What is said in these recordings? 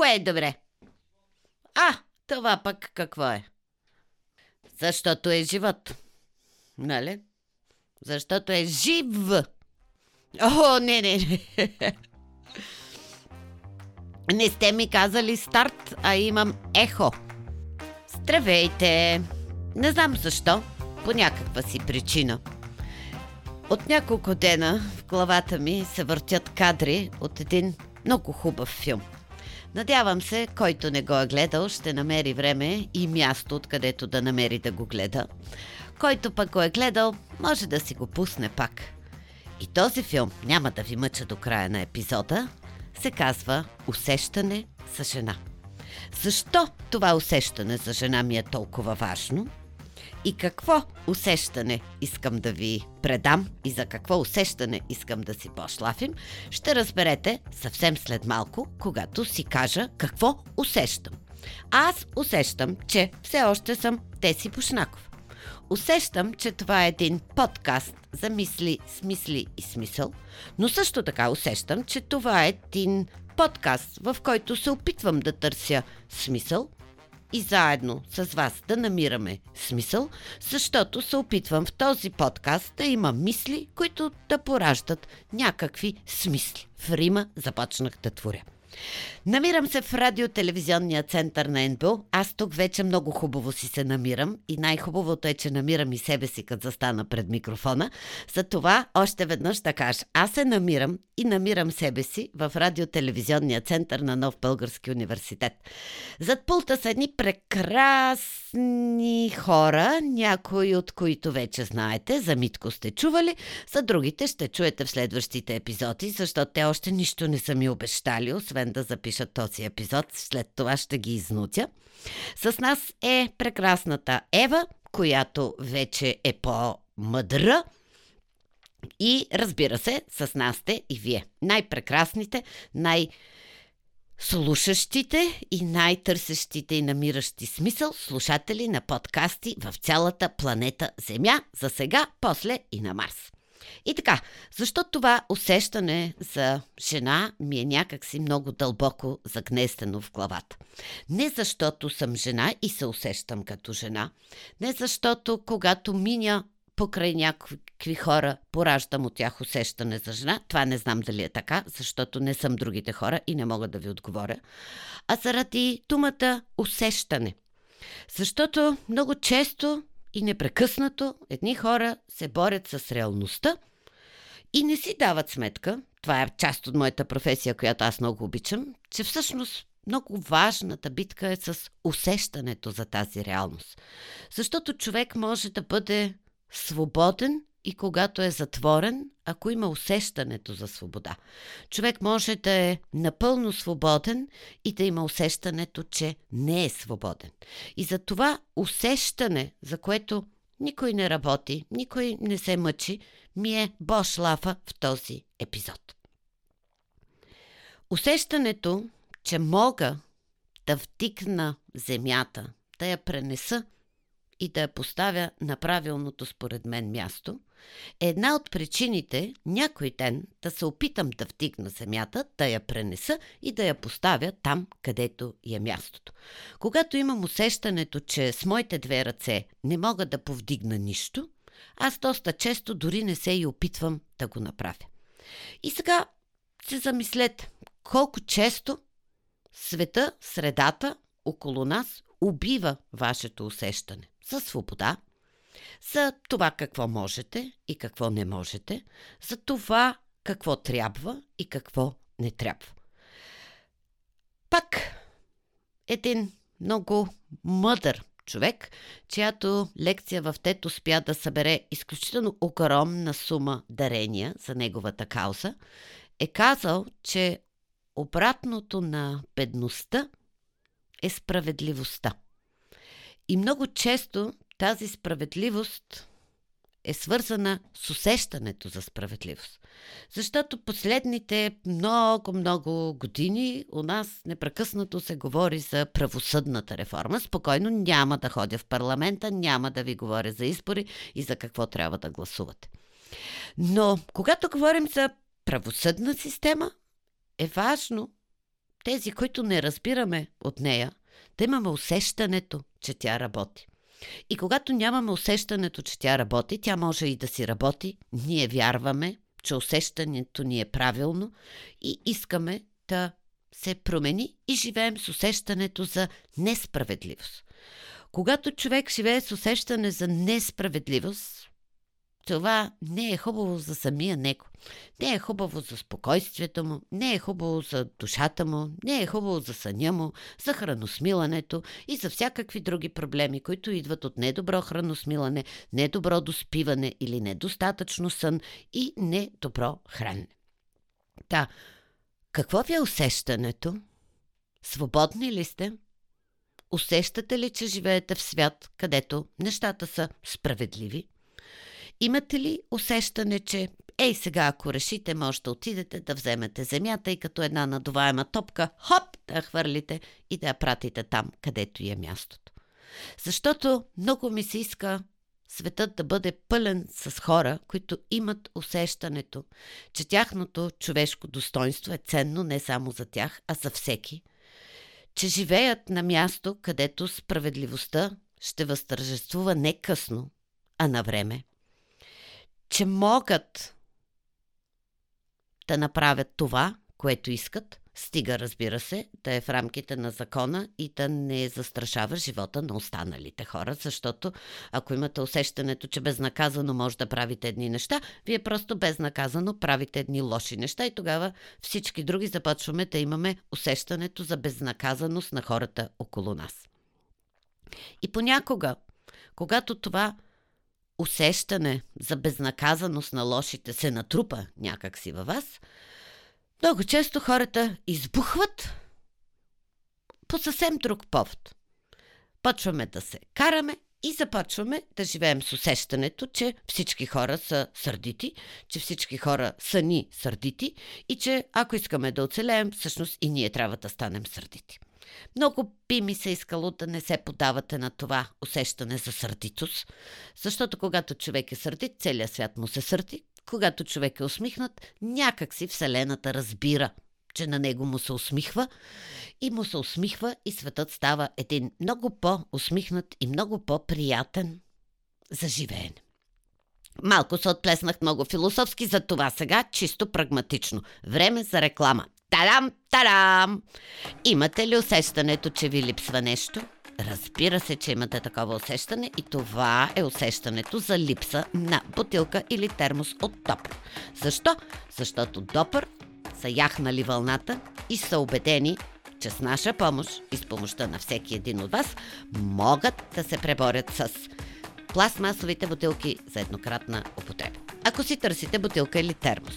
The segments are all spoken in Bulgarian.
Кое е добре? А, това пък какво е? Защото е живот. Нали? Защото е жив. О, не, не, не. Не сте ми казали старт, а имам ехо. Здравейте! Не знам защо, по някаква си причина. От няколко дена в главата ми се въртят кадри от един много хубав филм. Надявам се, който не го е гледал, ще намери време и място, откъдето да намери да го гледа. Който пък го е гледал, може да си го пусне пак. И този филм, няма да ви мъча до края на епизода, се казва Усещане за жена. Защо това усещане за жена ми е толкова важно? И какво усещане искам да ви предам и за какво усещане искам да си пошлафим, ще разберете съвсем след малко, когато си кажа какво усещам. Аз усещам, че все още съм Теси Пушнаков. Усещам, че това е един подкаст за мисли, смисли и смисъл, но също така усещам, че това е един подкаст, в който се опитвам да търся смисъл и заедно с вас да намираме смисъл, защото се опитвам в този подкаст да има мисли, които да пораждат някакви смисли. В Рима започнах да творя. Намирам се в радиотелевизионния център на НБО. Аз тук вече много хубаво си се намирам и най-хубавото е, че намирам и себе си, като застана пред микрофона. За това още веднъж да кажа. Аз се намирам и намирам себе си в радиотелевизионния център на Нов Български университет. Зад пулта са едни прекрасни хора, някои от които вече знаете, за Митко сте чували, за другите ще чуете в следващите епизоди, защото те още нищо не са ми обещали, освен да запишат този епизод. След това ще ги изнутя. С нас е прекрасната Ева, която вече е по-мъдра. И разбира се, с нас сте и вие. Най-прекрасните, най- слушащите и най-търсещите и намиращи смисъл слушатели на подкасти в цялата планета Земя, за сега, после и на Марс. И така, защо това усещане за жена ми е някакси много дълбоко загнестено в главата? Не защото съм жена и се усещам като жена, не защото когато миня покрай някакви хора пораждам от тях усещане за жена. Това не знам дали е така, защото не съм другите хора и не мога да ви отговоря. А заради думата усещане. Защото много често и непрекъснато едни хора се борят с реалността и не си дават сметка, това е част от моята професия, която аз много обичам, че всъщност много важната битка е с усещането за тази реалност. Защото човек може да бъде свободен и когато е затворен, ако има усещането за свобода. Човек може да е напълно свободен и да има усещането, че не е свободен. И за това усещане, за което никой не работи, никой не се мъчи, ми е Бош Лафа в този епизод. Усещането, че мога да втикна земята, да я пренеса и да я поставя на правилното според мен място, е една от причините някой ден да се опитам да втикна земята, да я пренеса и да я поставя там, където е мястото. Когато имам усещането, че с моите две ръце не мога да повдигна нищо, аз доста често дори не се и опитвам да го направя. И сега се замислете колко често света, средата около нас убива вашето усещане за свобода, за това какво можете и какво не можете, за това какво трябва и какво не трябва. Пак един много мъдър човек, чиято лекция в ТЕТ успя да събере изключително огромна сума дарения за неговата кауза, е казал, че обратното на бедността е справедливостта. И много често тази справедливост е свързана с усещането за справедливост. Защото последните много-много години у нас непрекъснато се говори за правосъдната реформа. Спокойно няма да ходя в парламента, няма да ви говоря за избори и за какво трябва да гласувате. Но когато говорим за правосъдна система, е важно тези, които не разбираме от нея, да имаме усещането, че тя работи. И когато нямаме усещането, че тя работи, тя може и да си работи. Ние вярваме, че усещането ни е правилно и искаме да се промени и живеем с усещането за несправедливост. Когато човек живее с усещане за несправедливост, това не е хубаво за самия него. Не е хубаво за спокойствието му, не е хубаво за душата му, не е хубаво за съня му, за храносмилането и за всякакви други проблеми, които идват от недобро храносмилане, недобро доспиване или недостатъчно сън и недобро хранене. Та, какво ви е усещането? Свободни ли сте? Усещате ли, че живеете в свят, където нещата са справедливи? Имате ли усещане, че ей сега, ако решите, може да отидете да вземете земята и като една надуваема топка, хоп, да я хвърлите и да я пратите там, където е мястото. Защото много ми се иска светът да бъде пълен с хора, които имат усещането, че тяхното човешко достоинство е ценно не само за тях, а за всеки. Че живеят на място, където справедливостта ще възтържествува не късно, а на време че могат да направят това, което искат, стига, разбира се, да е в рамките на закона и да не застрашава живота на останалите хора, защото ако имате усещането, че безнаказано може да правите едни неща, вие просто безнаказано правите едни лоши неща и тогава всички други започваме да имаме усещането за безнаказаност на хората около нас. И понякога, когато това усещане за безнаказаност на лошите се натрупа някакси във вас, много често хората избухват по съвсем друг повод. Почваме да се караме и започваме да живеем с усещането, че всички хора са сърдити, че всички хора са ни сърдити и че ако искаме да оцелеем, всъщност и ние трябва да станем сърдити. Много би ми се искало да не се подавате на това усещане за сърдитост, защото когато човек е сърдит, целият свят му се сърди. Когато човек е усмихнат, някак си Вселената разбира, че на него му се усмихва и му се усмихва и светът става един много по-усмихнат и много по-приятен за живеене. Малко се отплеснах много философски, за това сега чисто прагматично. Време за реклама. Тарам, тарам! Имате ли усещането, че ви липсва нещо? Разбира се, че имате такова усещане и това е усещането за липса на бутилка или термос от Допър. Защо? Защото Допър са яхнали вълната и са убедени, че с наша помощ и с помощта на всеки един от вас могат да се преборят с пластмасовите бутилки за еднократна употреба. Ако си търсите бутилка или термос,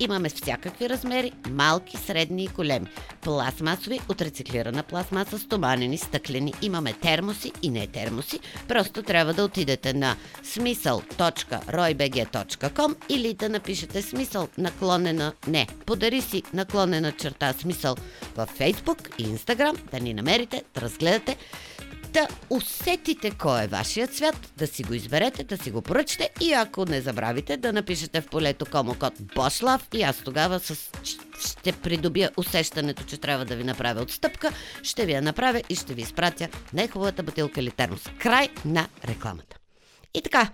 Имаме всякакви размери, малки, средни и големи. Пластмасови, от рециклирана пластмаса, стоманени, стъклени. Имаме термоси и не термоси. Просто трябва да отидете на смисъл.roybg.com или да напишете смисъл наклонена не. Подари си наклонена черта смисъл във Facebook и Instagram, да ни намерите, да разгледате да усетите кой е вашият цвят, да си го изберете, да си го поръчате и ако не забравите да напишете в полето комокод Бошлав и аз тогава с... ще придобия усещането, че трябва да ви направя отстъпка, ще ви я направя и ще ви изпратя най-хубавата бутилка или термос. Край на рекламата. И така,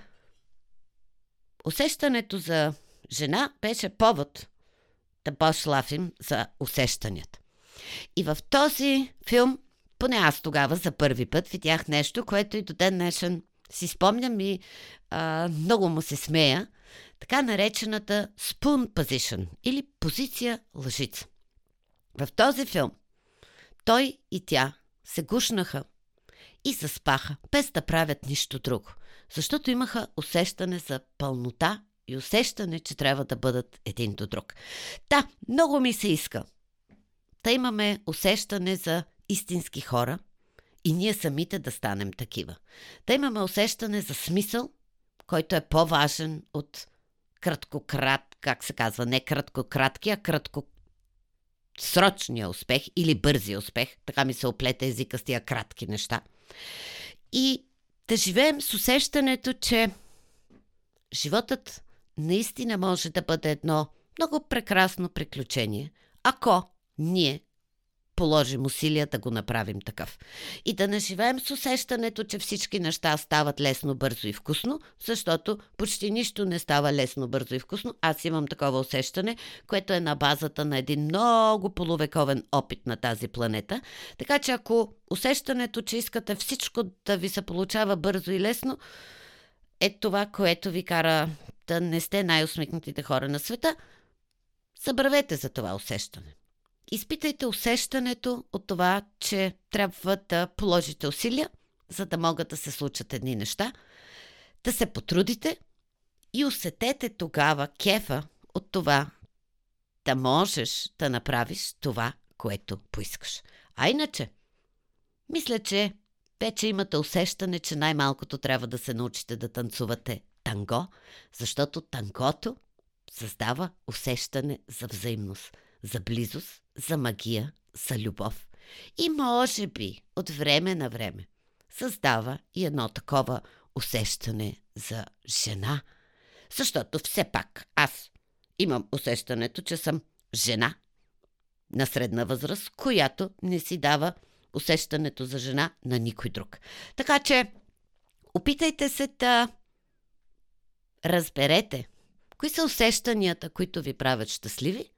усещането за жена беше повод да бошлафим за усещанията. И в този филм поне аз тогава за първи път видях нещо, което и до ден днешен си спомням и а, много му се смея. Така наречената spoon position или позиция лъжица. В този филм той и тя се гушнаха и заспаха, без да правят нищо друго, защото имаха усещане за пълнота и усещане, че трябва да бъдат един до друг. Да, много ми се иска. Та имаме усещане за истински хора и ние самите да станем такива. Да имаме усещане за смисъл, който е по-важен от краткократ, как се казва, не краткократки, а кратко срочния успех или бързия успех. Така ми се оплете езика с тия кратки неща. И да живеем с усещането, че животът наистина може да бъде едно много прекрасно приключение, ако ние положим усилия да го направим такъв. И да не живеем с усещането, че всички неща стават лесно, бързо и вкусно, защото почти нищо не става лесно, бързо и вкусно. Аз имам такова усещане, което е на базата на един много полувековен опит на тази планета. Така че ако усещането, че искате всичко да ви се получава бързо и лесно, е това, което ви кара да не сте най-усмихнатите хора на света, забравете за това усещане. Изпитайте усещането от това, че трябва да положите усилия, за да могат да се случат едни неща, да се потрудите и усетете тогава кефа от това да можеш да направиш това, което поискаш. А иначе, мисля, че вече имате усещане, че най-малкото трябва да се научите да танцувате танго, защото тангото създава усещане за взаимност, за близост, за магия, за любов. И може би от време на време създава и едно такова усещане за жена. Защото все пак аз имам усещането, че съм жена на средна възраст, която не си дава усещането за жена на никой друг. Така че, опитайте се да разберете кои са усещанията, които ви правят щастливи.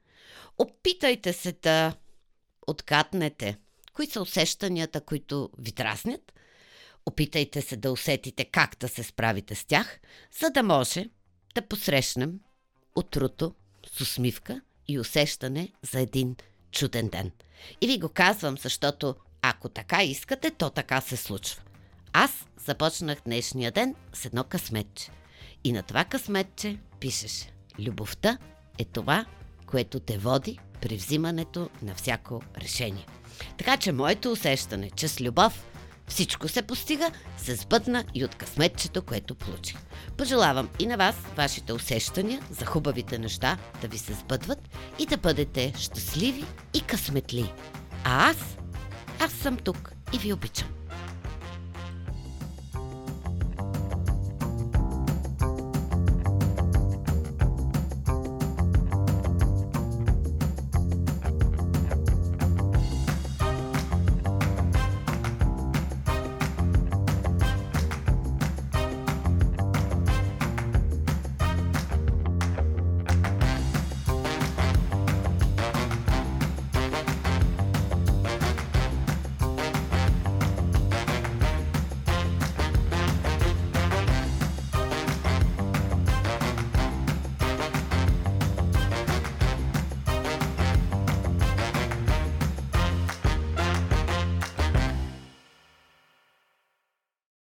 Опитайте се да откатнете кои са усещанията, които ви дразнят. Опитайте се да усетите как да се справите с тях, за да може да посрещнем утрото с усмивка и усещане за един чуден ден. И ви го казвам, защото ако така искате, то така се случва. Аз започнах днешния ден с едно късметче. И на това късметче пишеш Любовта е това, което те води при взимането на всяко решение. Така че моето усещане, че с любов всичко се постига, се сбъдна и от късметчето, което получих. Пожелавам и на вас вашите усещания за хубавите неща да ви се сбъдват и да бъдете щастливи и късметли. А аз, аз съм тук и ви обичам.